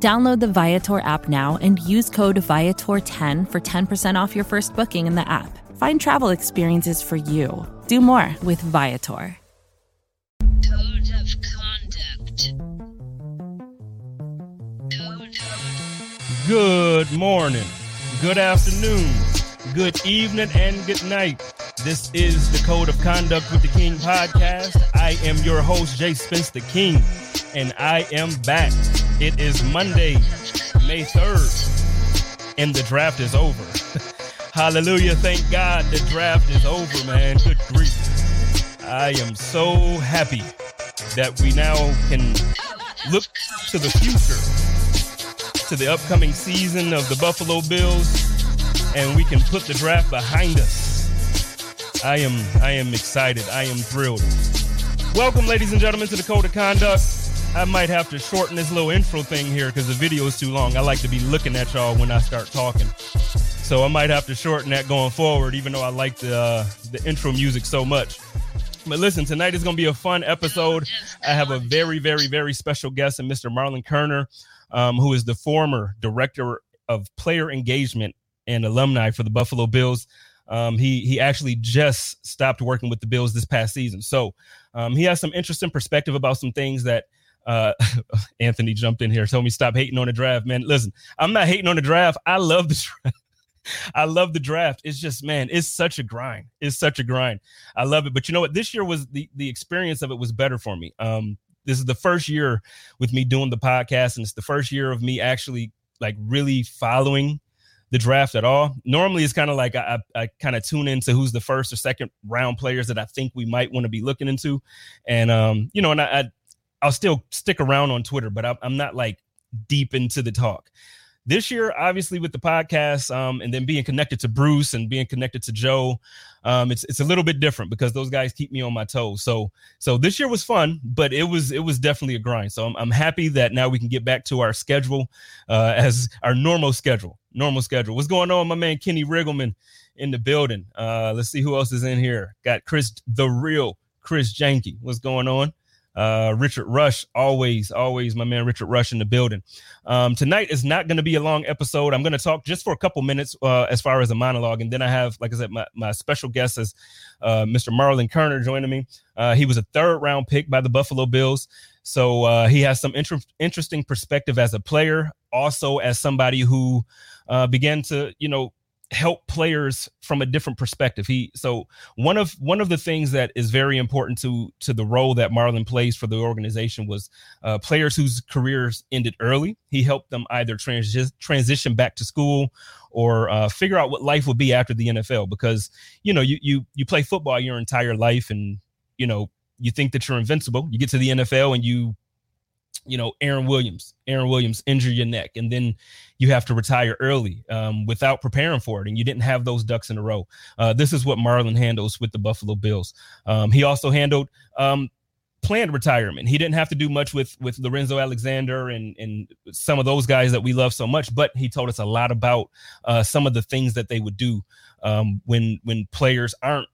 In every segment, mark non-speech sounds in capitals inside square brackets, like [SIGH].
Download the Viator app now and use code Viator10 for 10% off your first booking in the app. Find travel experiences for you. Do more with Viator. Code of conduct. Code Good morning, good afternoon, good evening, and good night. This is the Code of Conduct with the King podcast. I am your host, Jay Spence the King, and I am back. It is Monday, May 3rd, and the draft is over. [LAUGHS] Hallelujah. Thank God the draft is over, man. Good grief. I am so happy that we now can look to the future to the upcoming season of the Buffalo Bills, and we can put the draft behind us. I am I am excited. I am thrilled. Welcome, ladies and gentlemen, to the Code of Conduct. I might have to shorten this little intro thing here because the video is too long. I like to be looking at y'all when I start talking. So I might have to shorten that going forward, even though I like the uh, the intro music so much. But listen, tonight is going to be a fun episode. I have a very, very, very special guest, and Mr. Marlon Kerner, um, who is the former director of player engagement and alumni for the Buffalo Bills. Um, he he actually just stopped working with the Bills this past season, so um, he has some interesting perspective about some things that. Uh, [LAUGHS] Anthony jumped in here, told me stop hating on the draft, man. Listen, I'm not hating on the draft. I love the [LAUGHS] draft. I love the draft. It's just, man, it's such a grind. It's such a grind. I love it. But you know what? This year was the the experience of it was better for me. Um, this is the first year with me doing the podcast, and it's the first year of me actually like really following the draft at all. Normally, it's kind of like I, I, I kind of tune into who's the first or second round players that I think we might want to be looking into, and um, you know, and I, I I'll still stick around on Twitter, but I'm, not like deep into the talk this year, obviously with the podcast, um, and then being connected to Bruce and being connected to Joe, um, it's it's a little bit different because those guys keep me on my toes. So so this year was fun, but it was it was definitely a grind. So I'm, I'm happy that now we can get back to our schedule uh, as our normal schedule, normal schedule. What's going on, my man Kenny Riggleman in the building? Uh, let's see who else is in here. Got Chris, the real Chris Janke. What's going on? Uh, Richard Rush, always, always my man Richard Rush in the building. Um, tonight is not going to be a long episode. I'm going to talk just for a couple minutes uh, as far as a monologue, and then I have, like I said, my, my special guest is uh, Mr. Marlon Kerner joining me. Uh, he was a third round pick by the Buffalo Bills, so uh, he has some inter- interesting perspective as a player, also as somebody who uh, began to, you know, help players from a different perspective. He so one of one of the things that is very important to to the role that Marlon plays for the organization was uh, players whose careers ended early. He helped them either transi- transition back to school or uh, figure out what life would be after the NFL. Because you know you you you play football your entire life, and you know you think that you're invincible. You get to the NFL and you you know, Aaron Williams, Aaron Williams injure your neck, and then you have to retire early um, without preparing for it, and you didn't have those ducks in a row. Uh, this is what Marlon handles with the Buffalo Bills. Um, he also handled um, planned retirement. He didn't have to do much with with Lorenzo Alexander and and some of those guys that we love so much, but he told us a lot about uh, some of the things that they would do um, when when players aren't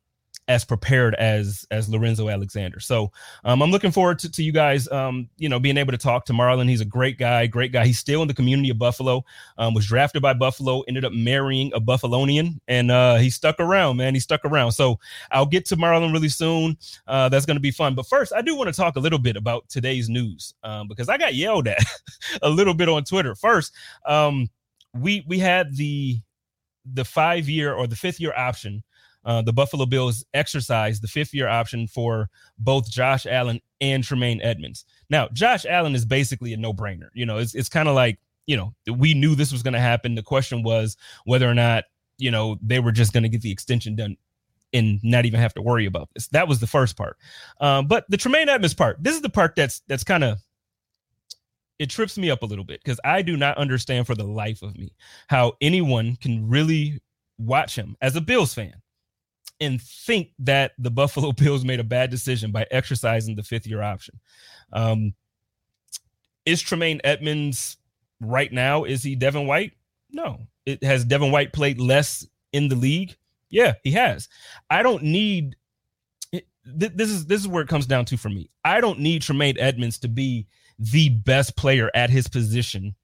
as prepared as as Lorenzo Alexander. So um, I'm looking forward to, to you guys, um, you know, being able to talk to Marlon. He's a great guy, great guy. He's still in the community of Buffalo. Um, was drafted by Buffalo, ended up marrying a Buffalonian, and uh, he stuck around, man. He stuck around. So I'll get to Marlon really soon. Uh, that's going to be fun. But first, I do want to talk a little bit about today's news um, because I got yelled at [LAUGHS] a little bit on Twitter. First, um, we we had the the five year or the fifth year option uh, the Buffalo Bills exercised the fifth year option for both Josh Allen and Tremaine Edmunds. Now, Josh Allen is basically a no brainer. You know, it's, it's kind of like, you know, we knew this was going to happen. The question was whether or not, you know, they were just going to get the extension done and not even have to worry about this. That was the first part. Um, but the Tremaine Edmunds part, this is the part that's that's kind of it trips me up a little bit because I do not understand for the life of me how anyone can really watch him as a Bills fan and think that the Buffalo [LAUGHS] Bills made a bad decision by exercising the fifth year option. Um, is Tremaine Edmunds right now? Is he Devin White? No. It has Devin White played less in the league? Yeah, he has. I don't need this is this is where it comes down to for me. I don't need Tremaine Edmunds to be the best player at his position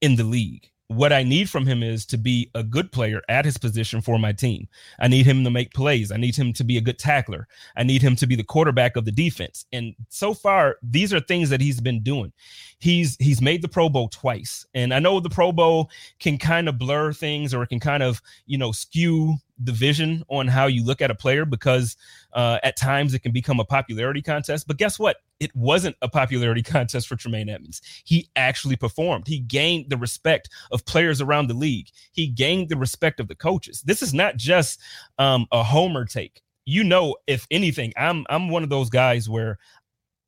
in the league what I need from him is to be a good player at his position for my team. I need him to make plays. I need him to be a good tackler. I need him to be the quarterback of the defense. And so far, these are things that he's been doing. He's he's made the Pro Bowl twice. And I know the Pro Bowl can kind of blur things or it can kind of, you know, skew the vision on how you look at a player because uh, at times it can become a popularity contest. But guess what? It wasn't a popularity [LAUGHS] contest for Tremaine Edmunds. He actually performed. He gained the respect of players around the league. He gained the respect of the coaches. This is not just um, a homer take. You know, if anything, I'm I'm one of those guys where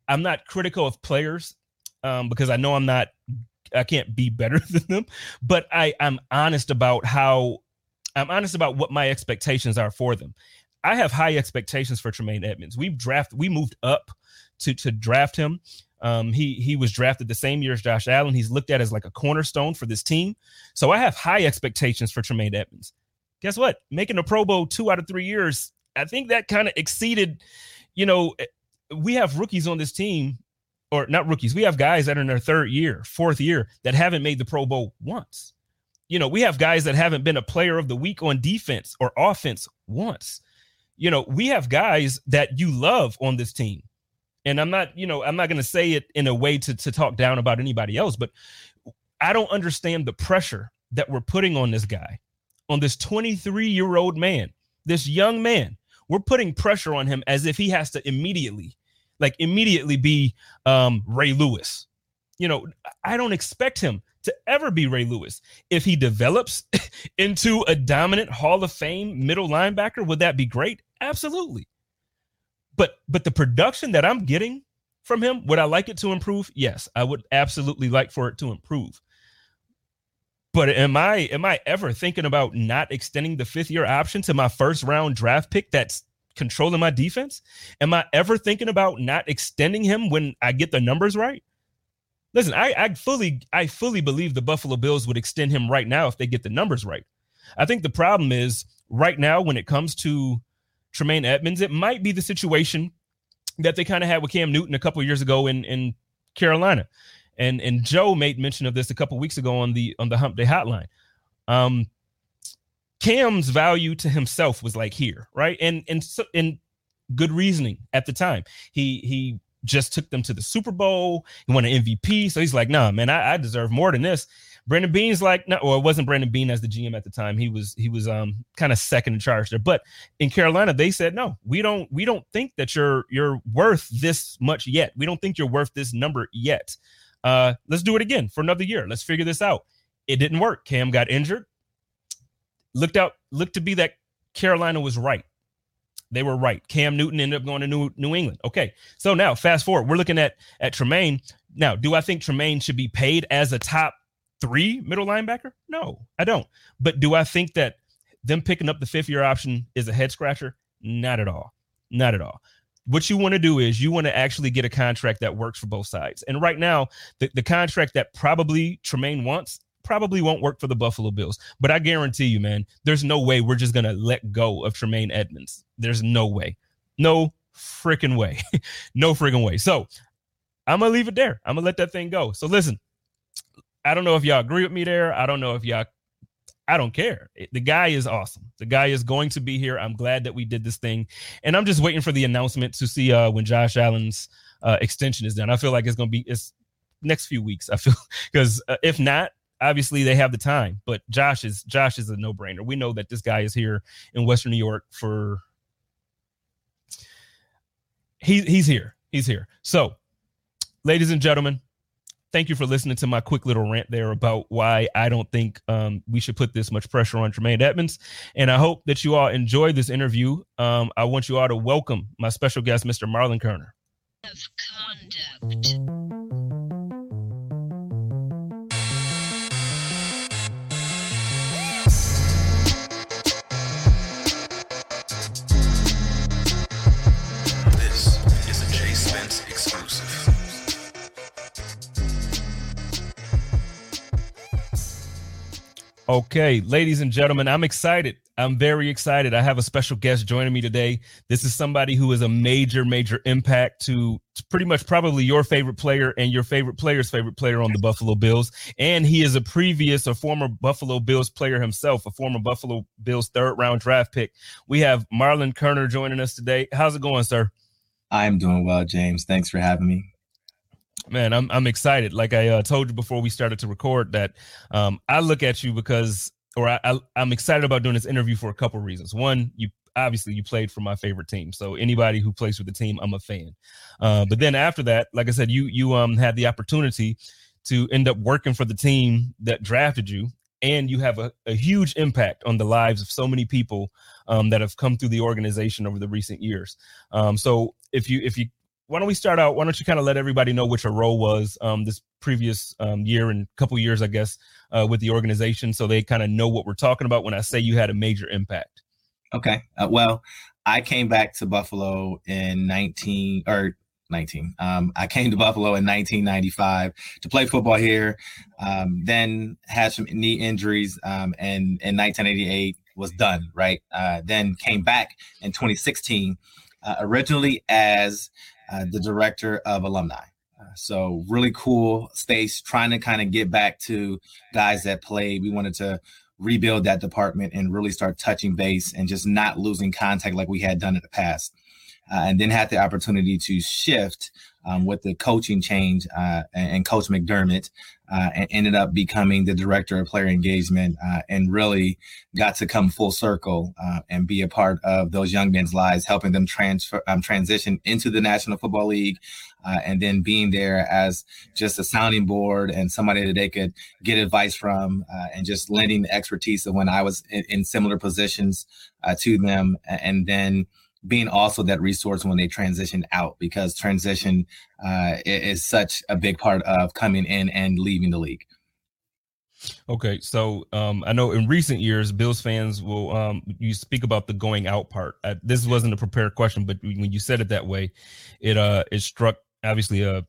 I'm not critical of players um, because I know I'm not I can't be better [LAUGHS] than them, but I I'm honest about how I'm honest about what my expectations are for them. I have high expectations for Tremaine Edmunds. We draft we moved up to to draft him. Um, he he was drafted the same year as Josh Allen. He's looked at as like a cornerstone for this team. So I have high expectations for Tremaine Edmunds. Guess what? Making a Pro Bowl two out of three years, I think that kind of exceeded. You know, eh, we have rookies on this team, or not rookies. We have guys that are in their third year, fourth year that haven't made the Pro Bowl once you know, we have guys that haven't been a player of the week on defense or offense once. You know, we have guys that you love on this team. And I'm not, you know, I'm not going to say it in a way to, to talk down about anybody else, but I don't understand the pressure that we're putting on this guy, on this 23 year old man, this young man. We're putting pressure on him as if he has to immediately, like, immediately be um, Ray Lewis. You know, I don't expect him to ever be Ray Lewis. If he develops [LAUGHS] into a dominant Hall of Fame middle linebacker, would that be great? Absolutely. But but the production that I'm getting from him, would I like it to improve? Yes, I would absolutely like for it to improve. But am I am I ever thinking about not extending the fifth year option to my first round draft pick that's controlling my defense? Am I ever thinking about not extending him when I get the numbers right? Listen, I, I fully I fully believe the Buffalo Bills would extend him right now if they get the numbers right. I think the problem is right now when it comes to Tremaine Edmunds, it might be the situation that they kind of had with Cam Newton a couple years ago in in Carolina. And and Joe made mention of this a couple weeks ago on the on the Hump Day Hotline. Um, Cam's value to himself was like here, right? And and so and good reasoning at the time. He he just took them to the Super Bowl. He won an MVP. So he's like, nah, man, I, I deserve more than this. Brandon Beane's like, no, or it wasn't Brandon Beane as the GM at the time. He was he was um kind of second in charge there. But in Carolina, they said, no, we don't we don't think that you're you're worth this much yet. We don't think you're worth this number yet. Uh, let's do it again for another year. Let's figure this out. It didn't work. Cam got injured. Looked out, looked to be that Carolina was right. They were right. Cam Newton ended up going to New, New England. Okay. So now fast forward, we're looking at at Tremaine. Now, do I think Tremaine should be paid as a top three middle linebacker? No, I don't. But do I think that them picking up the fifth year option is a head scratcher? Not at all. Not at all. What you want to do is you want to actually get a contract that works for both sides. And right now, the, the contract that probably Tremaine wants probably won't work for the Buffalo Bills. But I guarantee you, man, there's no way we're just gonna let go of Tremaine Edmunds. There's no way. No freaking way. [LAUGHS] no freaking way. So I'm gonna leave it there. I'm gonna let that thing go. So listen, I don't know if y'all agree with me there. I don't know if y'all I don't care. The guy is awesome. The guy is going to be here. I'm glad that we did this thing. And I'm just waiting for the announcement to see uh, when Josh Allen's uh, extension is done. I feel like it's going to be it's next few weeks. I feel [LAUGHS] because uh, if not, obviously they have the time, but Josh is Josh is a no brainer. We know that this guy is here in Western New York for he he's here. He's here. So, ladies and gentlemen, thank you for listening to my quick little rant there about why I don't think um, we should put this much pressure on Tremaine Edmunds. And I hope that you all enjoyed this interview. Um, I want you all to welcome my special guest, Mr. Marlon Kerner. Of conduct. Okay, ladies and gentlemen, I'm excited. I'm very excited. I have a special guest joining me today. This is somebody who is a major, major impact to pretty much probably your favorite player and your favorite player's favorite player on the Buffalo Bills. And he is a previous, a former Buffalo Bills player himself, a former Buffalo Bills third round draft pick. We have Marlon Kerner joining us today. How's it going, sir? I'm doing well, James. Thanks for having me man i'm i'm excited. Like i uh, told you before we started to record that um, i look at you because or I, I i'm excited about doing this interview for a couple reasons. One you obviously you played for my favorite team. So anybody who plays for the team i'm a fan. Uh, but then after that like i said you you um had the opportunity to end up working for the team that drafted you and you have a, a huge impact on the lives of so many people um, that have come through the organization over the recent years. Um, so if you if you why don't we start out? Why don't you kind of let everybody know what your role was um, this previous um, year and couple years, I guess, uh, with the organization, so they kind of know what we're talking about when I say you had a major impact. Okay. Uh, well, I came back to Buffalo in 19 or 19. Um, I came to Buffalo in 1995 to play football here. Um, then had some knee injuries, um, and in 1988 was done. Right. Uh, then came back in 2016, uh, originally as uh, the director of alumni. Uh, so really cool space, trying to kind of get back to guys that played. We wanted to rebuild that department and really start touching base and just not losing contact like we had done in the past. Uh, and then had the opportunity to shift um, with the coaching change uh, and, Coach McDermott, uh, and ended up becoming the director of player engagement, uh, and really got to come full circle uh, and be a part of those young men's lives, helping them transfer um, transition into the National Football League, uh, and then being there as just a sounding board and somebody that they could get advice from, uh, and just lending the expertise of when I was in, in similar positions to them, and then being also that resource when they transition out because transition uh, is such a big part of coming in and leaving the league. Okay, so um, I know in recent years, Bills fans will um, you speak about the going out part. Uh, this wasn't a prepared question, but when you said it that way, it uh it struck obviously a,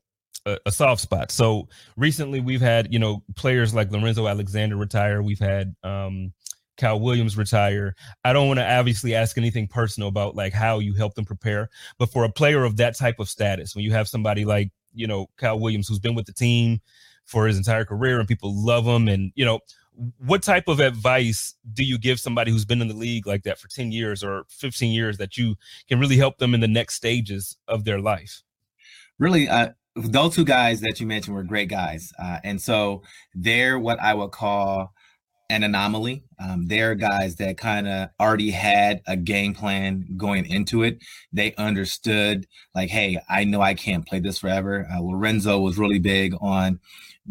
a a soft spot. So recently, we've had you know players like Lorenzo Alexander retire. We've had um, Kyle Williams retire. I don't want to obviously ask anything personal about like how you help them prepare, but for a player of that type of status, when you have somebody like, you know, Kyle Williams who's been with the team for his entire career and people love him and, you know, what type of advice do you give somebody who's been in the league like that for 10 years or 15 years that you can really help them in the next stages of their life? Really, uh, those two guys that you mentioned were great guys. Uh, and so they're what I would call an anomaly. Um, they're guys that kind of already had a game plan going into it. They understood, like, hey, I know I can't play this forever. Uh, Lorenzo was really big on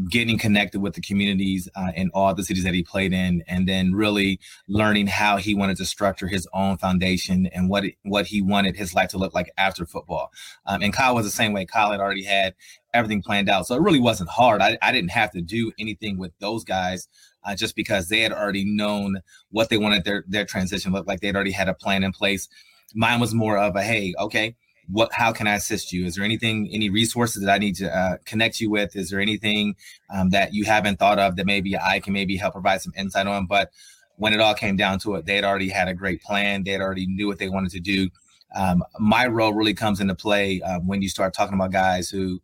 getting connected with the communities uh, in all the cities that he played in, and then really learning how he wanted to structure his own foundation and what it, what he wanted his life to look like after football. Um, and Kyle was the same way. Kyle had already had everything planned out, so it really wasn't hard. I, I didn't have to do anything with those guys uh, just because they had already known what they wanted their their transition look like. They'd already had a plan in place. Mine was more of a hey, okay, what how can I assist you? Is there anything, any resources that I need to uh, connect you with? Is there anything um, that you haven't thought of that maybe I can maybe help provide some insight on? But when it all came down to it, they had already had a great plan. They had already knew what they wanted to do. Um, my role really comes into play uh, when you start talking about guys who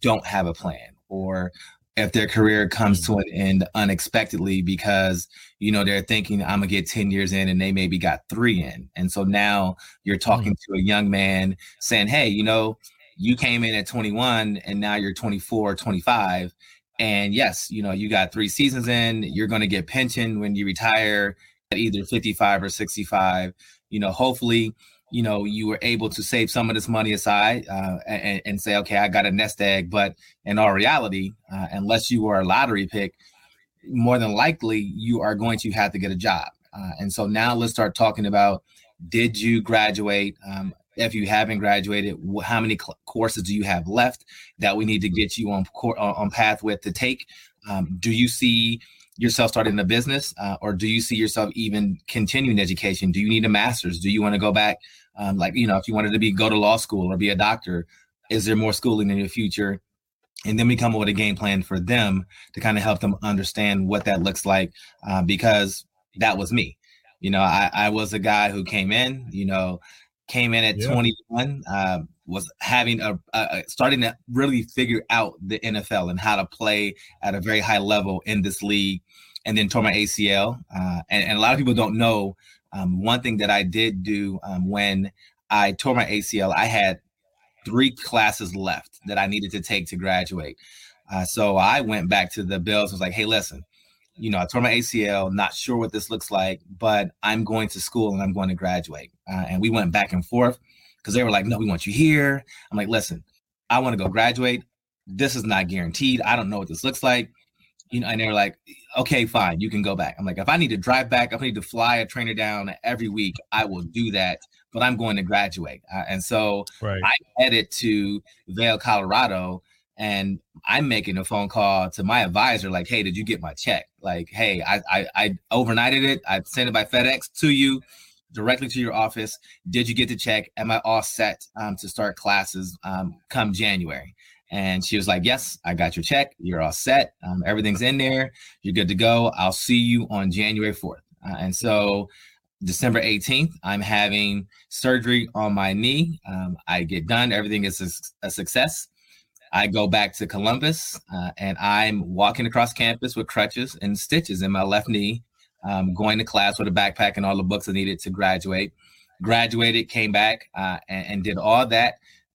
don't have a plan or if their career comes to mm-hmm. an end unexpectedly because you know they're thinking i'm gonna get 10 years in and they maybe got three in and so now you're talking mm-hmm. to a young man saying hey you know you came in at 21 and now you're 24 25 and yes you know you got three seasons in you're going to get pension when you retire at either 55 or 65 you know hopefully you know you were able to save some of this money aside uh, and, and, say okay i got a nest egg. But in all reality uh, unless you were a lottery pick more than likely you are going to have to get a job. Uh, and so now let's start talking about did you graduate? Um, if you haven't graduated how many cl- courses do you have left that we need to get you on on path with to take? Um, do you see yourself starting a business uh, or do you see yourself even continuing education? Do you need a master's? Do you want to go back um, like you know if you wanted to be go to law school or be a doctor is there more schooling in your future? And then we come up with a game plan for them to kind of help them understand what that looks like uh, because that was me. You know I, I was a guy who came in you know came in at yeah. 21 uh, was having a, a, starting to really figure out the nfl and how to play at a very high level in this league and then tore my acl uh, and, and, a lot of people don't know um, one thing that i did do um, when i tore my acl i had three classes left that I needed to take to graduate. Uh, so I went back to the Bills. Was like, hey, listen, you know, I tore my ACL. Not sure what this looks like, but I'm going to school and I'm going to graduate. Uh, and we went back and forth because they were like, no, we want you here. I'm like, listen, I want to go graduate. This is not guaranteed. I don't know what this looks like. You know, and they were like, okay, fine, you can go back. I'm like, if I need to drive back, if I need to fly a trainer down every week, I will do that but I'm going to graduate. Uh, and so right. I headed to Vail, Colorado, and I'm making a phone call to my advisor, like, hey, did you get my check? Like, hey, I I, I overnighted it. I sent it by FedEx to you directly to your office. Did you get the check? Am I all set um, to start classes um, come January? And she was like, Yes, I got your check. You're all set. Um, everything's in there. You're good to go. I'll see you on January 4th. Uh, and so December 18th, I'm having surgery on my knee. Um, I get done, everything is a, a success. I go back to Columbus uh, and I'm walking across campus with crutches and stitches in my left knee, um, going to class with a backpack and all the books I needed to graduate. Graduated, came back uh, and, and, did all that,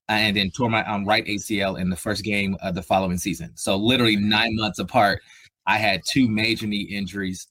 uh, and then tore my um, right ACL in the first game of the following season. So, literally nine months apart, I had two major knee injuries.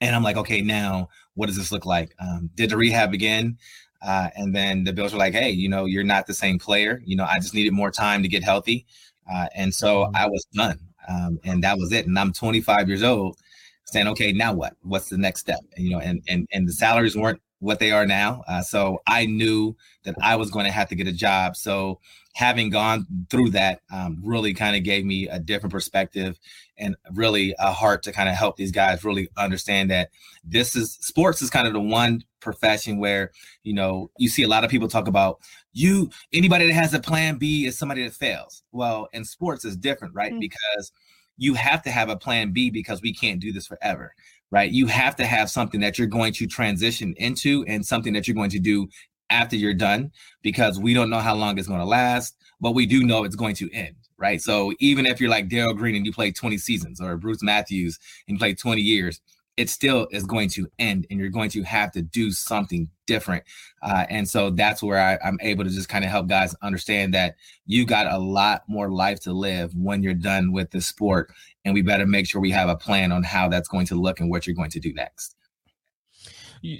And I'm like, okay, now what does this look like? Um, did the rehab again. Uh, and then the Bills were like, hey, you know, you're not the same player. You know, I just needed more time to get healthy. Uh, and so mm-hmm. I was done. Um, and that was it. And I'm 25 years old saying, okay, now what? What's the next step? And, you know, and, and, and the salaries weren't what they are now. Uh, so I knew that I was going to have to get a job. So having gone through that um, really kind of gave me a different perspective and really a heart to kind of help these guys really understand that this is sports is kind of the one profession where you know you see a lot of people talk about you anybody that has a plan b is somebody that fails well in sports is different right mm-hmm. because you have to have a plan b because we can't do this forever right you have to have something that you're going to transition into and something that you're going to do after you're done because we don't know how long it's going to last, but we do know it's going to end, right? So even if you're like Darrell Green and you play 20 seasons or Bruce Matthews and you play 20 years, it still is going to end and you're going to have to do something different. Uh, and so that's where I, I'm able to just kind of help guys understand that you got a lot more life to live when you're done with the sport. And we better make sure we have a plan on how that's going to look and what you're going to do next.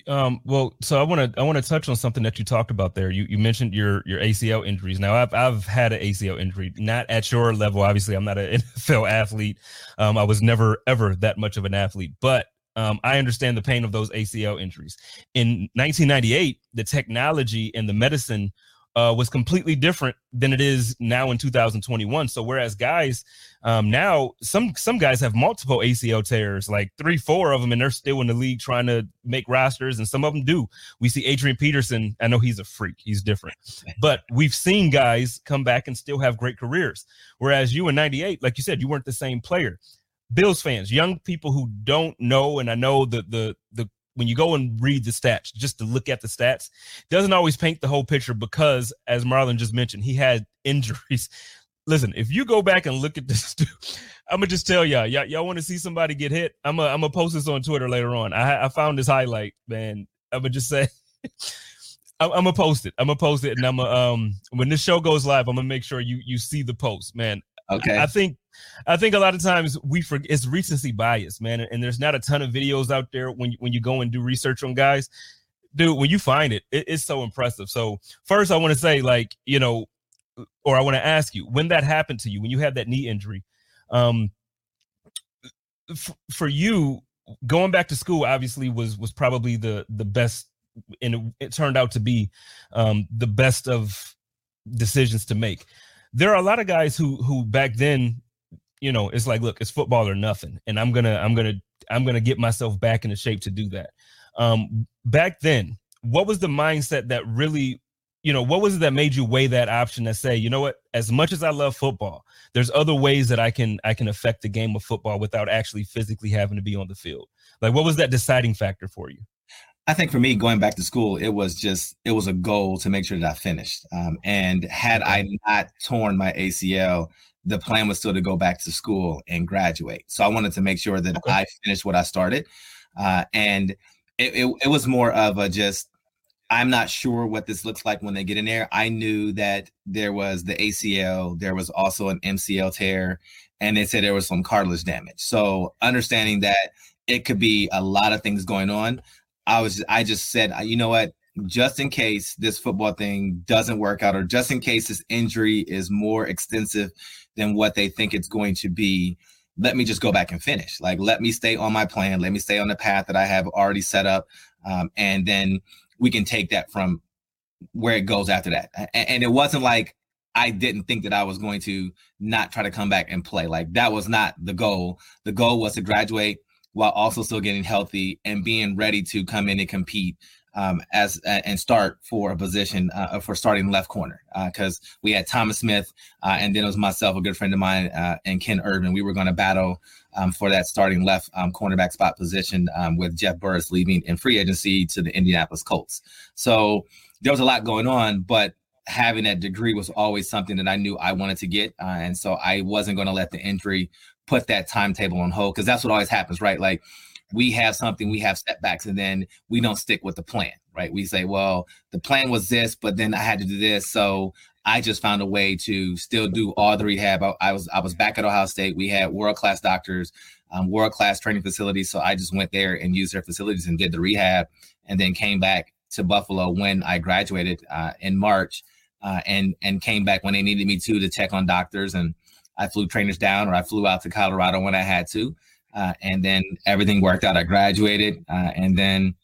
Um, well, so I want to I want to touch on something that you talked about there. You you mentioned your your ACL injuries. Now I've I've had an ACL injury, not at your level. Obviously, I'm not an [LAUGHS] NFL athlete. Um, I was never ever that much of an athlete, but um, I understand the pain of those ACL injuries. In 1998, the technology and the medicine uh, was completely different than it is now in 2021. So whereas guys um, now some some guys have multiple ACL tears, like three, four of them, and they're still in the league trying to make rosters, and some of them do. We see Adrian Peterson. I know he's a freak; he's different, [LAUGHS] but we've seen guys come back and still have great careers. Whereas you in '98, like you said, you weren't the same player. Bills fans, young people who don't know, and I know that the the when you go and read the stats, just to look at the stats, doesn't always paint the whole picture because, as Marlon just mentioned, he had [LAUGHS] injuries. Listen, if you go back and look at this, [LAUGHS] I'm gonna just tell y'all, y'all, y'all want to see somebody get hit. I'm gonna, I'm gonna post this on Twitter later on. I, I found this highlight, man. I'm gonna just say, [LAUGHS] I'm, I'm, gonna post it. I'm gonna post it, and I'm gonna, um, when this show goes live, I'm gonna make sure you you see the post, man. Okay. I, I think I think a lot of times we forget it's recency bias, man. And there's not a ton of videos out there when you, when you go and do research on guys. Dude, when you find it, it it's so impressive. So first, I want to say, like, you know, or I want to ask you, when that happened to you, when you had that knee injury, um, f- for you going back to school, obviously was was probably the the best, and it, it turned out to be um, the best of decisions to make there are a lot of guys who who back then you know it's like look it's football or nothing and i'm gonna i'm gonna i'm gonna get myself back into shape to do that um back then what was the mindset that really you know, what was it that made you weigh that option to say, you know what, as much as I love football, there's other ways that I can I can affect the game of football without actually physically having to be on the field. Like what was that deciding factor for you? I think for me, going back to school, it was just it was a goal to make sure that I finished. Um, and had I not torn my ACL, the plan was still to go back to school and graduate. So I wanted to make sure that okay. I finished what I started. Uh, and it, it, it was more of a just I'm not sure what this looks like when they get in there. I knew that there was the ACL, there was also an MCL tear, and they said there was some cartilage damage. So understanding that it could be a lot of things going on, I was I just said, you know what, just in case this football thing doesn't work out, or just in case this injury is more extensive than what they think it's going to be, let me just go back and finish. Like, let me stay on my plan. Let me stay on the path that I have already set up. Um, and then we can take that from where it goes after that. And, and, it wasn't like I didn't think that I was going to not try to come back and play. Like that was not the goal. The goal was to graduate while also still getting healthy and being ready to come in and compete um, as uh, and start for a position uh, for starting left corner because uh, we had Thomas Smith uh, and then it was myself, a good friend of mine, uh, and Ken Irvin. We were going to battle um, for that starting left um, cornerback spot position um, with Jeff Burris leaving in free agency to the Indianapolis Colts. So there was a lot going on, but having that degree was always something that I knew I wanted to get, uh, and so I wasn't going to let the injury put that timetable on hold because that's what always happens, right? Like we have something, we have setbacks, and then we don't stick with the plan, right? We say, well, the plan was this, but then I had to do this. So I just found a way to still do all the rehab. I, I was I was back at Ohio State. We had world class doctors, um, world class training facilities. So I just went there and used their facilities and did the rehab, and then came back to Buffalo when I graduated uh, in March, uh, and and came back when they needed me to to check on doctors. And I flew trainers down, or I flew out to Colorado when I had to. Uh, and then everything worked out. I graduated, uh, and then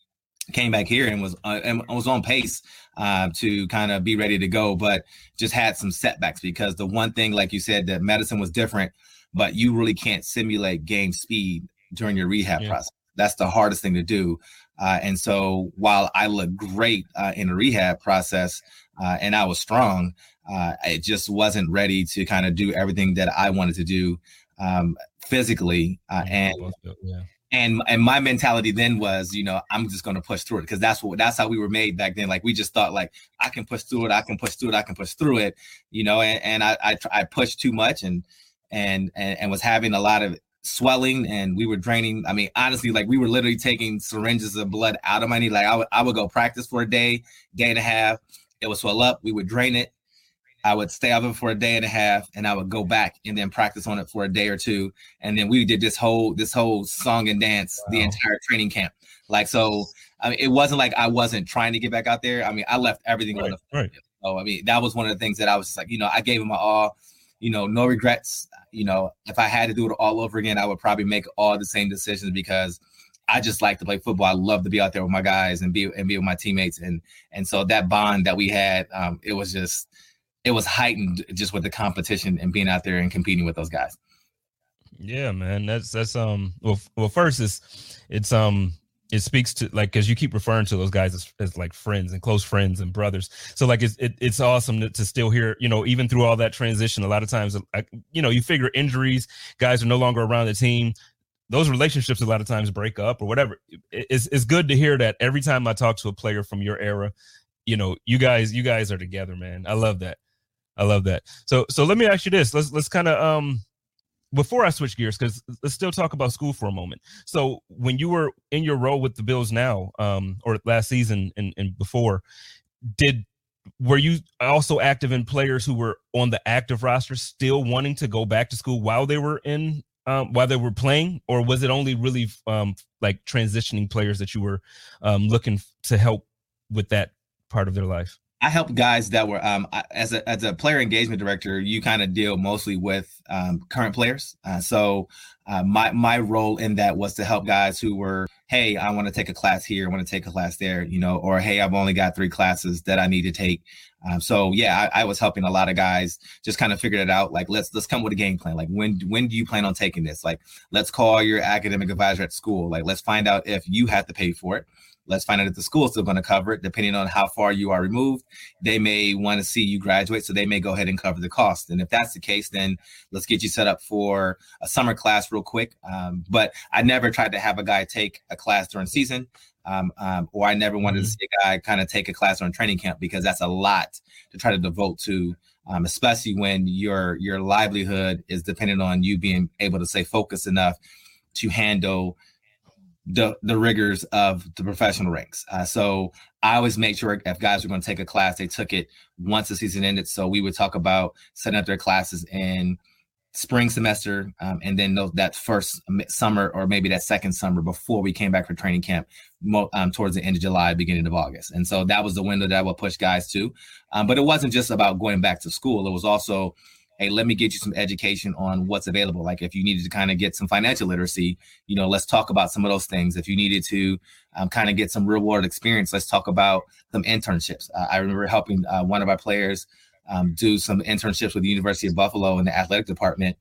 came back here and was uh, and was on pace uh, to kind of be ready to go, but just had some setbacks because the one thing, like you said, that medicine was different, but you really can't simulate game speed during your rehab yeah. process. That's the hardest thing to do. Uh, and so while I looked great uh, in the rehab process and I was strong, it just wasn't ready to kind of do everything that I wanted to do um, physically, uh, and yeah. and and my mentality then was, you know, I'm just going to push through it because that's what that's how we were made back then. Like we just thought, like I can push through it, I can push through it, I can push through it, you know. And, and I, I I pushed too much and and and and was having a lot of swelling and we were draining. I mean, honestly, like we were literally taking syringes of blood out of my knee. Like I would I would go practice for a day, day and a half. It would swell up. We would drain it I would stay of it for a day and a half, and I would go back and then practice on it for a day or two, and then we did this whole this whole song and dance wow. the entire training camp. Like so, I mean, it wasn't like I wasn't trying to get back out there. I mean, I left everything right, on the right. So I mean, that was one of the things that I was like, you know, I gave him my all. You know, no regrets. You know, if I had to do it all over again, I would probably make all the same decisions because I just like to play football. I love to be out there with my guys and be and be with my teammates, and and so that bond that we had, um, it was just it was heightened just with the competition and being out there and competing with those guys. Yeah, man. That's that's um well well first it's it's um it speaks to like because you keep referring to those guys as, as, like friends and close friends and brothers so like it's it, it's awesome to, to, still hear you know even through all that transition a lot of times like, you know you figure injuries guys are no longer around the team those relationships a lot of times break up or whatever it's, it's good to hear that every time i talk to a player from your era you know you guys you guys are together man i love that I love that. So so let me ask you this. Let's let's kind of um before I switch gears, because let's still talk about school for a moment. So when you were in your role with the Bills now, um, or last season and, and before, did were you also active in players who were on the active roster still wanting to go back to school while they were in um, while they were playing, or was it only really um, like transitioning players that you were um, looking to help with that part of their life? I helped guys that were um, as a as a player engagement director. You kind of deal mostly with um, current players. Uh, so uh, my my role in that was to help guys who were, hey, I want to take a class here, I want to take a class there, you know, or hey, I've only got three classes that I need to take. Um, so yeah, I, I, was helping a lot of guys just kind of figure it out. Like let's let's come with a game plan. Like when when do you plan on taking this? Like let's call your academic advisor at school. Like let's find out if you have to pay for it Let's find out if the school is still going to cover it, depending on how far you are removed. They may want to see you graduate, so they may go ahead and cover the cost. And if that's the case, then let's get you set up for a summer class real quick. Um, but I never tried to have a guy take a class during season. Um, um, or I never wanted to mm-hmm. see a guy kind of take a class during training camp because that's a lot to try to devote to, um, especially when your your livelihood is dependent on you being able to stay focused enough to handle the the rigors of the professional ranks. Uh, so I always make sure if guys were going to take a class, they took it once the season ended. So we would talk about setting up their classes in spring semester, um, and then those, that first summer or maybe that second summer before we came back for training camp um, towards the end of July, beginning of August. And so that was the window that I would push guys to. Um, but it wasn't just about going back to school; it was also hey, let me get you some education on what's available. Like if you needed to kind of get some financial literacy, you know, let's talk about some of those things. If you needed to um, kind of get some real world experience, let's talk about some internships. Uh, I remember helping uh, one of our players um, do some internships with the University of Buffalo in the athletic department.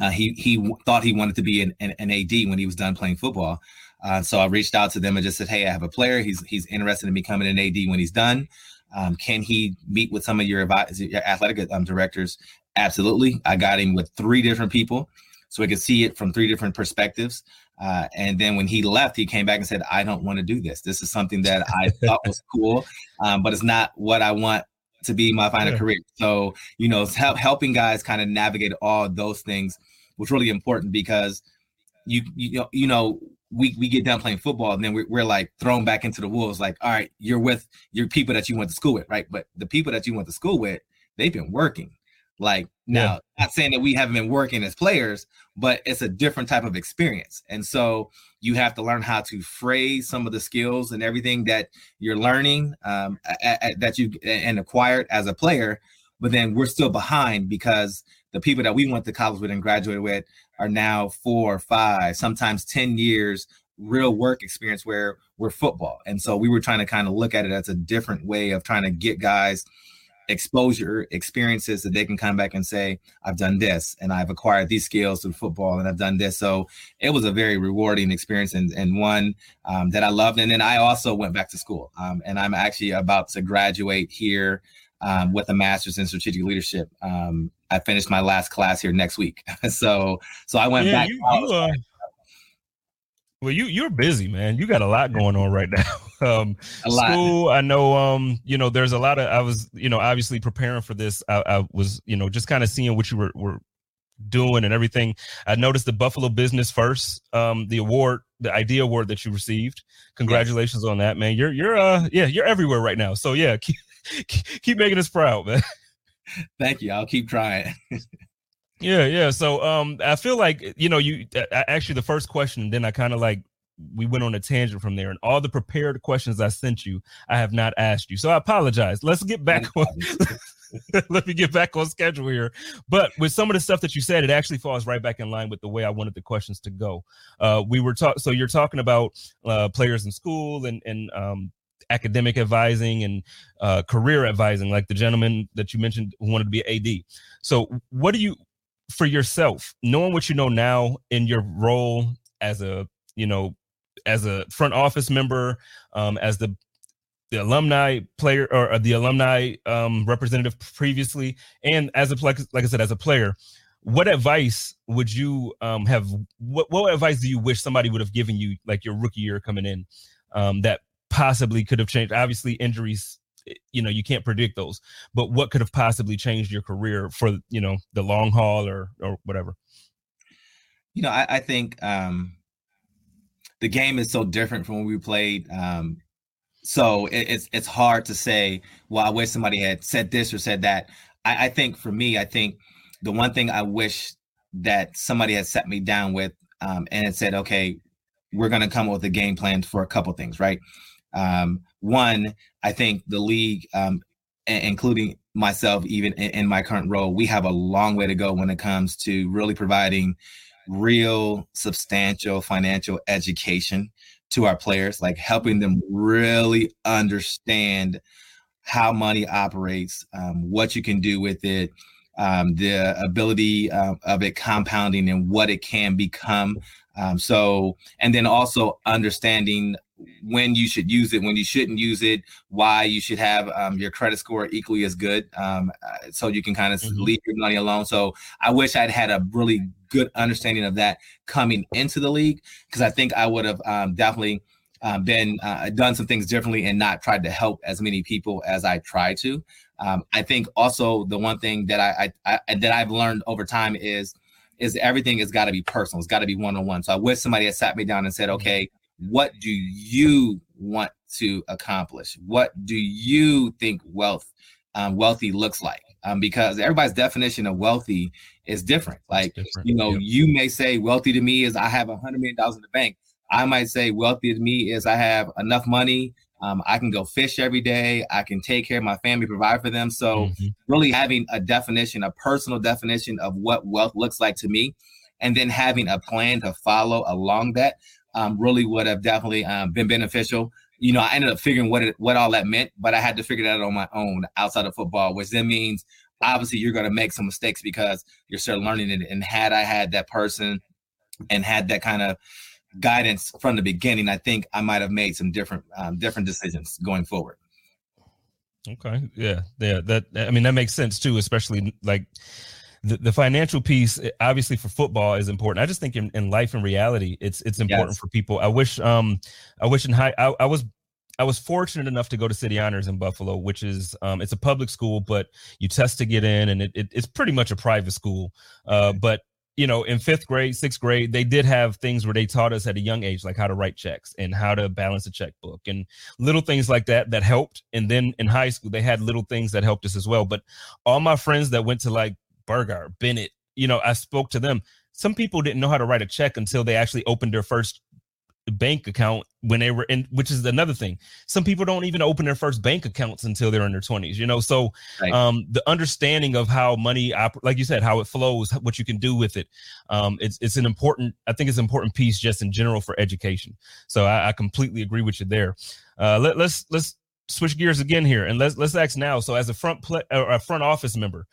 Uh, he he thought he wanted to be an, an, an, AD when he was done playing football. Uh, so I reached out to them and just said, "Hey, I have a player. He's he's interested in becoming an AD when he's done. Um, can he meet with some of your, your athletic um, directors Absolutely. I got him with three different people so he could see it from three different perspectives. Uh, and then when he left, he came back and said, I don't want to do this. This is something that I [LAUGHS] thought was cool, um, but it's not what I want to be my final yeah. career. So, you know, help, helping guys kind of navigate all those things was really important because you, you know, you know, we, we get done playing football and then we're, we're like thrown back into the wolves. Like, all right, you're with your people that you went to school with, right? But the people that you went to school with, they've been working like now, yeah. not saying that we haven't been working as players, but it's a different type of experience. And so you have to learn how to phrase some of the skills and everything that you're learning um, that you and acquired as a player. But then we're still behind because the people that we went to college with and graduated with are now four, or five, sometimes 10 years real work experience where we're football. And so we were trying to kind of look at it as a different way of trying to get guys – exposure experiences that they can come back and say i've done this and i've acquired these skills through football and i've done this so it was a very rewarding experience and, and one um, that i loved and then i also went back to school um, and i'm actually about to graduate here um, with a master's in strategic leadership um, i finished my last class here next week [LAUGHS] so so i went yeah, back you, you, uh, well, you you're busy, man. You got a lot going on right now. [LAUGHS] Um, a lot. School, I know. Um, you know, there's a lot of. I was, you know, obviously preparing for this. I, I was, you know, just kind of seeing what you were, were doing and everything. I noticed the Buffalo Business First, um, the award, the idea award that you received. Congratulations yes. on that, man. You're you're uh yeah, you're everywhere right now. So yeah, [LAUGHS] keep keep making us proud, man. Thank you. I'll keep trying. Yeah, yeah. So um I feel like you know you actually the first question then I kind of like we went on a tangent from there and all the prepared questions I sent you I have not asked you. So I apologize. Let's get back on [LAUGHS] let me get back on schedule here. But with some of the stuff that you said, it actually falls right back in line with the way I wanted the questions to go. Uh, we were talking, so you're talking about uh, players in school and and um, academic advising and uh, career advising, like the gentleman that you mentioned who wanted to be AD. So, what do you for yourself, knowing what you know now in your role as a, you know, as a front office member, um, as the the alumni player or the alumni um, representative previously, and as a like, like I said, as a player, what advice would you um, have? What what advice do you wish somebody would have given you, like your rookie year coming in, um, that possibly could have changed? Obviously, injuries you know you can't predict those but what could have possibly changed your career for you know the long haul or or whatever you know i, I think um the game is so different from when we played um so it, it's it's hard to say well i wish somebody had said this or said that I, I think for me i think the one thing i wish that somebody had set me down with um, and it said okay we're going to come up with a game plan for a couple things right um, one, I think the league, um, a- including myself, even in, in my current role, we have a long way to go when it comes to really providing real, substantial financial education to our players, like helping them really understand how money operates, um, what you can do with it, um, the ability uh, of it compounding and what it can become. Um, so, and then also understanding when you should use it, when you shouldn't use it, why you should have um, your credit score equally as good, um, uh, so you can kind of mm-hmm. leave your money alone. So I wish I'd had a really good understanding of that coming into the league because I think I would have um, definitely uh, been uh, done some things differently and not tried to help as many people as I try to. Um, I think also the one thing that I, I, I that I've learned over time is is everything has got to be personal. It's got to be one on one. So I wish somebody had sat me down and said, mm-hmm. okay, what do you want to accomplish? What do you think wealth um, wealthy looks like? Um, because everybody's definition of wealthy is different. Like different. you know, you may say wealthy to me is I have a hundred million dollars in the bank. I might say wealthy to me is I have enough money. Um, I can go fish every day. I can take care of my family, provide for them. So, mm-hmm. really having a definition, a personal definition of what wealth looks like to me, and then having a plan to follow along that um, really would have definitely um, been beneficial. You know, I ended up figuring what it, what all that meant, but I had to figure that out on my own outside of football, which then means obviously you're going to make some mistakes because you're still learning it. And had I had that person and had that kind of guidance from the beginning, I think I might have made some different um, different decisions going forward. Okay, yeah, yeah. That I mean that makes sense too, especially like the, the financial piece. Eh, obviously, for football is important. I just think in, in life and reality, it's it's important yes. for people. I wish um I wish in high I, I was I was fortunate enough to go to City Honors in Buffalo, which is um, it's a public school, but you test to get in, and it, it, it's pretty much a private school. Uh, but you know, in fifth grade, sixth grade, they did have things where they taught us at a young age, like how to write checks and how to balance a checkbook and little things like that that helped. And then in high school, they had little things that helped us as well. But all my friends that went to like Burgard, Bennett, you know, I spoke to them. Some people didn't know how to write a check until they actually opened their first bank account when they were in which is another thing. Some people don't even open their first bank accounts until they're in their 20s you know? So right. um the understanding of how money like you said how it flows what you can do with it um it's it's an important i think it's an important piece just in general for education. So i, I completely agree with you there. Uh let, let's let's switch gears again here and let's let's ask now. So as a front play or a front office member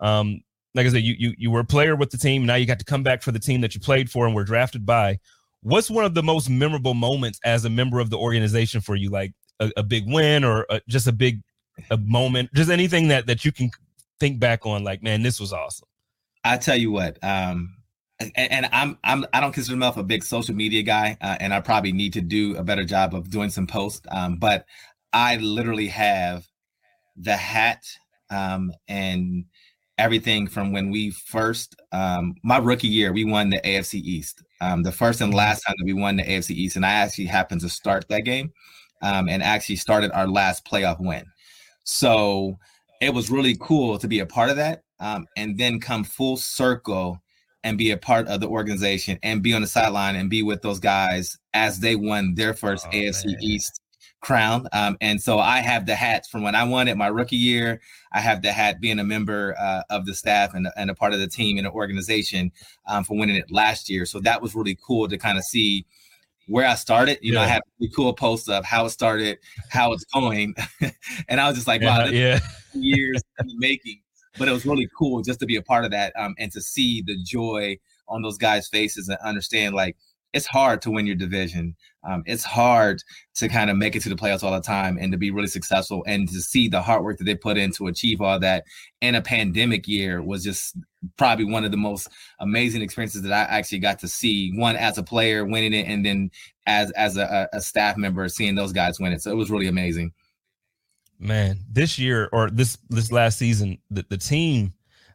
um like I said, you, you you were a player with the team. Now you got to come back for the team that you played for and were drafted by. What's one of the most memorable moments as a member of the organization for you? Like a, a big win or a, just a big a moment just anything that that you can think back on like man this was awesome. I tell you what um and, i'm i'm i don't consider myself a big social media guy uh, and i probably need to do a better job of doing some posts um but i literally have the hat um and everything from when we first um my rookie year we won the afc east um, the first and last time that we won the AFC East, and I actually happened to start that game, um, and actually started our last playoff win. So it was really cool to be a part of that, um, and then come full circle and be a part of the organization and be on the sideline and be with those guys as they won their first oh, AFC man. East crown. Um, and so I have the hats from when I won it my rookie year. I have the hat being a member uh, of the staff and, and a part of the team and the organization um, for winning it last year. So that was really cool to kind of see where I started. You yeah. know, I had a really cool post of how it started, how it's going. [LAUGHS] and I was just like, wow, yeah, years in the making. But it was really cool just to be a part of that um, and to see the joy on those guys' faces and understand like it's hard to win your division. Um, it's hard to kind of make it to the playoffs all the time and to be really successful and to see the hard work that they put in to achieve all that in a pandemic year was just probably one of the most amazing experiences that I actually got to see. One as a player winning it, and then as as a, a staff member seeing those guys win it. So it was really amazing. Man, this year or this this last season, the, the team,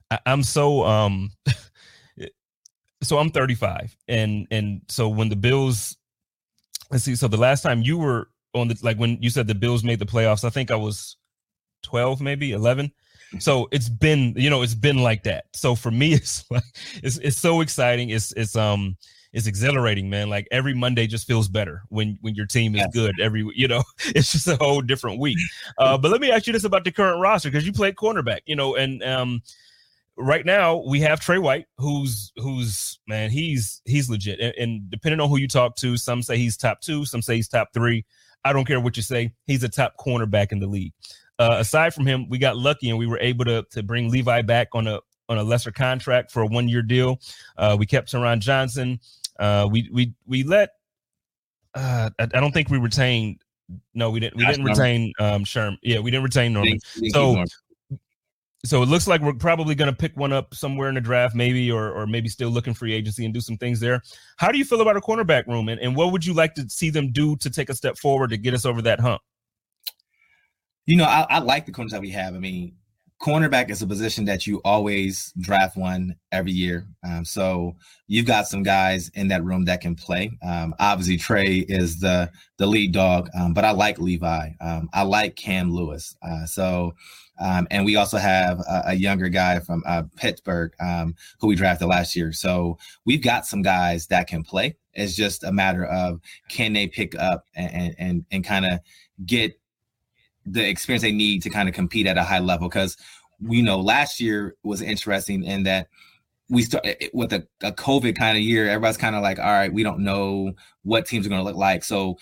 I, I'm so um [LAUGHS] so I'm 35, and and so when the Bills, let's see, so the last time you were on the like when you said the Bills made the playoffs, I think I was 12, maybe 11. So it's been, you know, it's been like that. So for me, [LAUGHS] it's like it's it's so exciting. It's it's um it's exhilarating, man. Like every Monday just feels better when when your team is yes. good. Every you know, [LAUGHS] it's just a whole different week. Uh, but let me ask you this about the current roster because you played cornerback, you know, and um right now we have Tre White, who's who's man, he's he's legit. And, and, depending on who you talk to, some say he's top two, some say he's top three. I don't care what you say. He's a top cornerback in the league. Uh, aside from him, we got lucky and we were able to to bring Levi back on a on a lesser contract for a one year deal. Uh, we kept Taron Johnson. Uh, we we we let uh, I, I don't think we retained. No, we didn't. We didn't Norman. retain um Sherm. Yeah, we didn't retain Norman. Didn't- didn't So- Norman. So it looks like we're probably going to pick one up somewhere in the draft, maybe, or or maybe still looking free agency and do some things there. How do you feel about our cornerback room, and, and what would you like to see them do to take a step forward to get us over that hump? You know, I, I like the corners that we have. I mean, cornerback is a position that you always draft one every year. Um, so you've got some guys in that room that can play. Um, obviously, Tre is the the lead dog, um, but I like Levi. Um, I like Cam Lewis. Uh, so. Um, and we also have a, a younger guy from uh, Pittsburgh um, who we drafted last year. So we've got some guys that can play. It's just a matter of can they pick up and and and, and kind of get the experience they need to kind of compete at a high level because we know last year was interesting in that we started with a, a COVID kind of year. Everybody's kind of like, all right, we don't know what teams are going to look like. So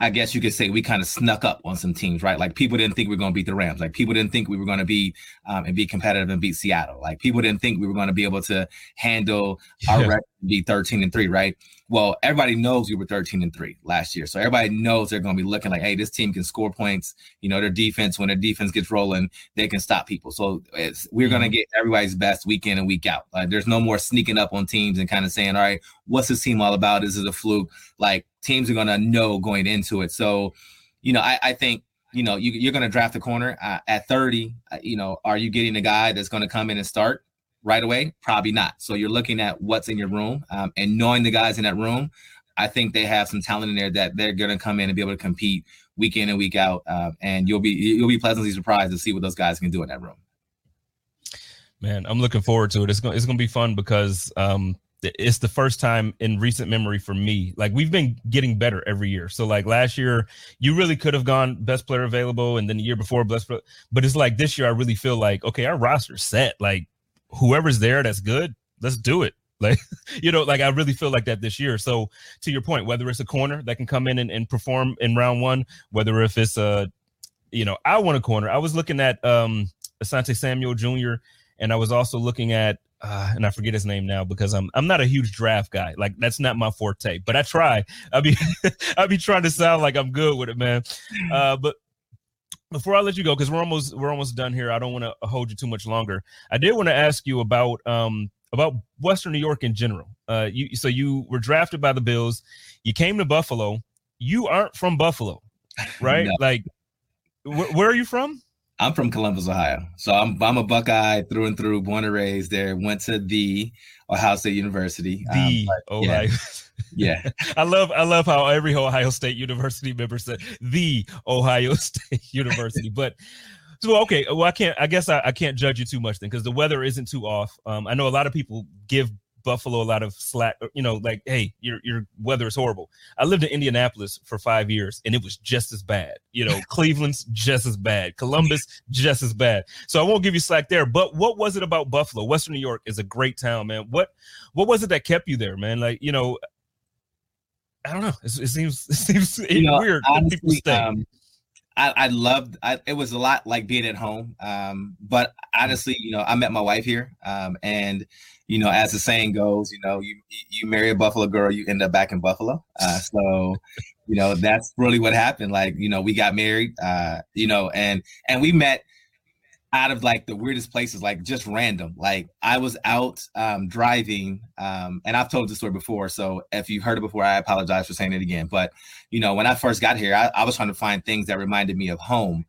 I guess you could say we kind of snuck up on some teams, right? Like people didn't think we were going to beat the Rams. Like people didn't think we were going to be um, and be competitive and beat Seattle. Like people didn't think we were going to be able to handle our Yeah. record and be 13 and three, right? Well, everybody knows we were 13 and three last year. So everybody knows they're going to be looking like, hey, this team can score points. You know, their defense, when their defense gets rolling, they can stop people. So it's, we're going to get everybody's best week in and week out. Like there's no more sneaking up on teams and kind of saying, all right, what's this team all about? Is it a fluke? Like teams are going to know going into it. So, you know, I, I think, you know, you, you're going to draft a corner uh, at 30. Uh, you know, are you getting a guy that's going to come in and start? Right away? Probably not. So you're looking at what's in your room um, and knowing the guys in that room. I think they have some talent in there that they're going to come in and be able to compete week in and week out, uh, and you'll be you'll be pleasantly surprised to see what those guys can do in that room. Man, I'm looking forward to it. It's going it's to be fun because um it's the first time in recent memory for me. Like we've been getting better every year. So like last year, you really could have gone best player available, and then the year before best. But it's like this year, I really feel like okay, our roster's set. Like whoever's there, that's good. Let's do it. [LAUGHS] Like you know, like I really feel like that this year. So to your point, whether it's a corner that can come in and, and perform in round one, whether if it's a, you know, I want a corner. I was looking at um Asante Samuel Jr. and I was also looking at uh, and I forget his name now because I'm I'm not a huge draft guy. Like that's not my forte, but I try. I be [LAUGHS] I be trying to sound like I'm good with it, man. Uh, but before I let you go, because we're almost we're almost done here. I don't want to hold you too much longer. I did want to ask you about um about Western New York in general. Uh, you so you were drafted by the Bills. You came to Buffalo. You aren't from Buffalo, [LAUGHS] right? No. Like, wh- where are you from? I'm from Columbus, Ohio, so I'm I'm a Buckeye through and through, born and raised there. Went to the Ohio State University. Um, The Ohio. yeah, [LAUGHS] I love I love how every Ohio State University member said the Ohio [LAUGHS] State University. [LAUGHS] But so okay, well I can't I guess I, I can't judge you too much then because the weather isn't too off. Um, I know a lot of people give Buffalo a lot of slack. You know, like hey, your your weather is horrible. I lived in Indianapolis for five years and it was just as bad. You know, [LAUGHS] Cleveland's just as bad. Columbus just as bad. So I won't give you slack there. But what was it about Buffalo? Western New York is a great town, man. What what was it that kept you there, man? Like you know, I don't know. It, [LAUGHS] it seems it seems You know, weird honestly, um, I, I loved. I, it was a lot like being at home. Um, but honestly, you know, I met my wife here, um, and you know, as the saying goes, you know, you you marry a Buffalo girl, you end up back in Buffalo. Uh, so, you know, that's really what happened. Like, you know, we got married, uh, you know, and and we met out of like the weirdest places, like just random. Like I was out um, driving, um, and I've told this story before. So if you've heard it before, I apologize for saying it again. But you know, when I first got here, I, I was trying to find things that reminded me of home,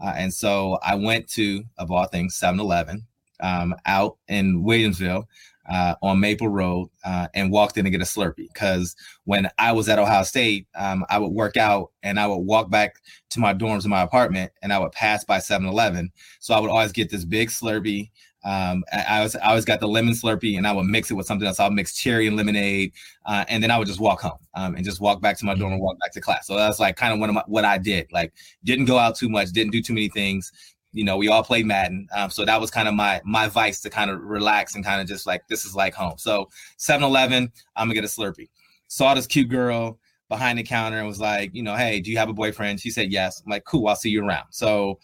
uh, and so I went to, of all things, 7-Eleven um, out in Williamsville uh, on Maple Road uh, and walked in to get a Slurpee. Because when I was at Ohio State, um, I would work out and I would walk back to my dorms in my apartment, and I would pass by 7-Eleven. So I would always get this big Slurpee. Um, I, I was I always got the lemon Slurpee, and I would mix it with something else. I'll mix cherry and lemonade, uh, and then I would just walk home um, and just walk back to my dorm and walk back to class. So that's like kind of one of my, what I did. Like didn't go out too much, didn't do too many things. You know, we all played Madden, um, so that was kind of my my vice to kind of relax and kind of just like this is like home. So 7-Eleven, I'm gonna get a Slurpee. Saw this cute girl behind the counter and was like, you know, hey, do you have a boyfriend? She said yes. I'm like, cool, I'll see you around. So,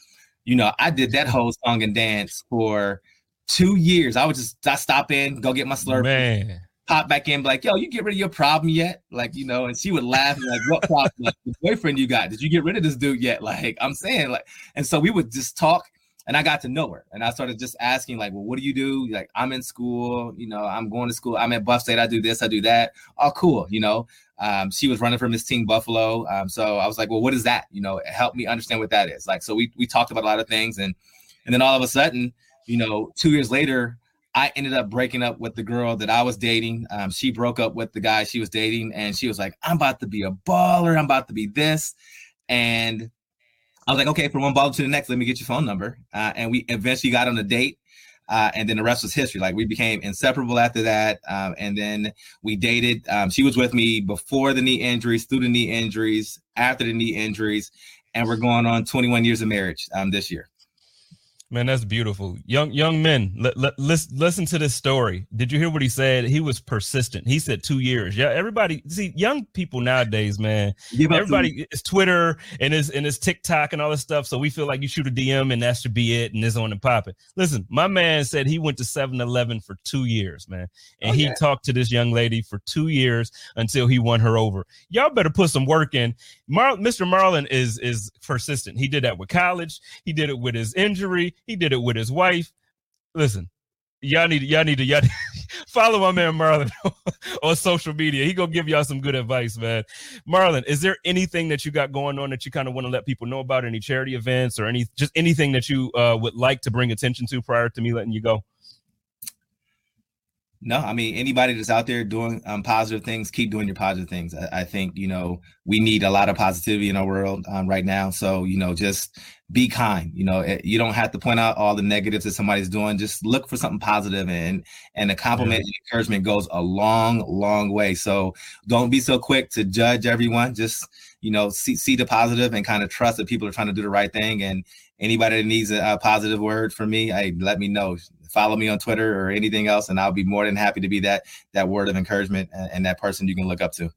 you know, I did that whole song and dance for two years. I would just I stop in, go get my Slurpee, Man, pop back in, like, yo, you get rid of your problem yet? Like, you know, and she would laugh like, what problem? Like, the boyfriend you got? Did you get rid of this dude yet? Like, I'm saying, like, and so we would just talk and I got to know her. And I started just asking, like, well, what do you do? Like, I'm in school, you know, I'm going to school, I'm at Buff State, I do this, I do that. Oh, cool, you know. Um, she was running for Miss Teen Buffalo. Um, so I was like, well, what is that? You know, help me understand what that is. Like, so we we talked about a lot of things, and and then all of a sudden, you know, two years later, I ended up breaking up with the girl that I was dating. Um, she broke up with the guy she was dating, and she was like, I'm about to be a baller, I'm about to be this. And I was like, okay, from one baller to the next, let me get your phone number. Uh, and we eventually got on a date. Uh, and then the rest was history. Like we became inseparable after that. Um, and then we dated. Um, she was with me before the knee injuries, through the knee injuries, after the knee injuries, and we're going on 21 years of marriage um, this year. Man, that's beautiful. Young young men, let, let, listen, listen to this story. Did you hear what he said? He was persistent. He said two years. Yeah, everybody see young people nowadays, man. Everybody is Twitter and is and is TikTok and all this stuff. So we feel like you shoot a DM and that should be it and it's on and popping. Listen, my man said he went to 7-Eleven for two years, man. And oh, he talked to this young lady for two years until he won her over. Y'all better put some work in. Mar- Mr. Marlon is is persistent. He did that with college, he did it with his injury he did it with his wife. Listen, y'all need y'all need to y'all [LAUGHS] follow my man Marlon [LAUGHS] on social media. He gonna give y'all some good advice, man. Marlon, is there anything that you got going on that you kind of want to let people know about? Any charity events or any just anything that you uh, would like to bring attention to prior to me letting you go? No, I mean anybody that's out there doing um, positive things, keep doing your positive things. I, I, think you know we need a lot of positivity in our world um, right now. So you know, just be kind. You know, eh, you don't have to point out all the negatives that somebody's doing. Just look for something positive, and and a compliment yeah. and encouragement goes a long, long way. So don't be so quick to judge everyone. Just you know, see see the positive and kind of trust that people are trying to do the right thing. And anybody that needs a, a positive word from me, I let me know follow me on Twitter or anything else, and I'll be more than happy to be that that word of encouragement and, and that person you can look up to.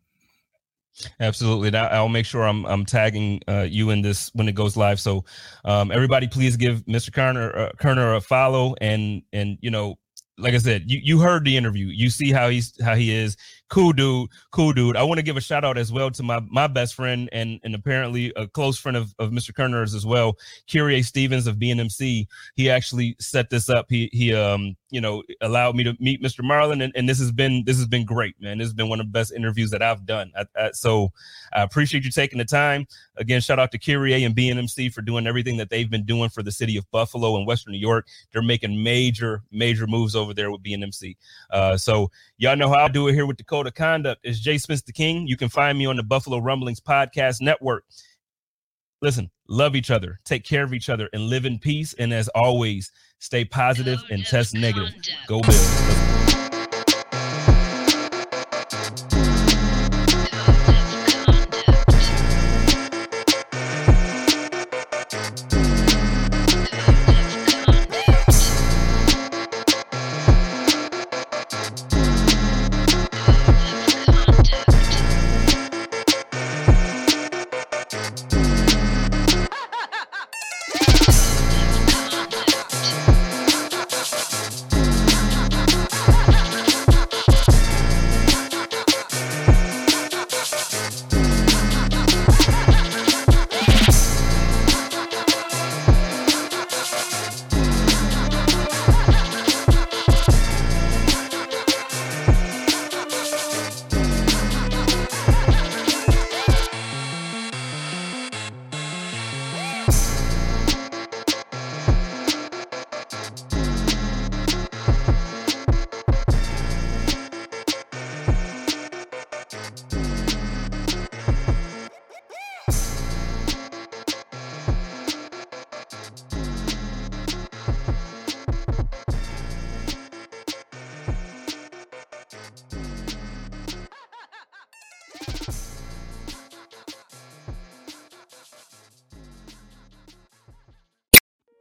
Absolutely. I'll make sure I'm I'm tagging uh, you in this when it goes live. So, um, everybody, please give Mr. Kerner uh, Kerner a follow and and you know, like I said, you you heard the interview. You see how he's how he is cool dude, cool dude. I want to give a shout out as well to my my best friend and and apparently a close friend of, of Mr. Kerner's as well, Kyrie Stevens of BNMC. He actually set this up. He he um you know allowed me to meet Mr. Marlon and, and this has been this has been great, man. This has been one of the best interviews that I've done. I, I, so I appreciate you taking the time. Again, shout out to Kyrie and BNMC for doing everything that they've been doing for the city of Buffalo and Western New York. They're making major major moves over there with BNMC. Uh, so y'all know how I do it here with the code of conduct is Jay Spence the King. You can find me on the Buffalo Rumblings Podcast Network. Listen, love each other, take care of each other, and live in peace. And as always, stay positive and test negative. Go Bills.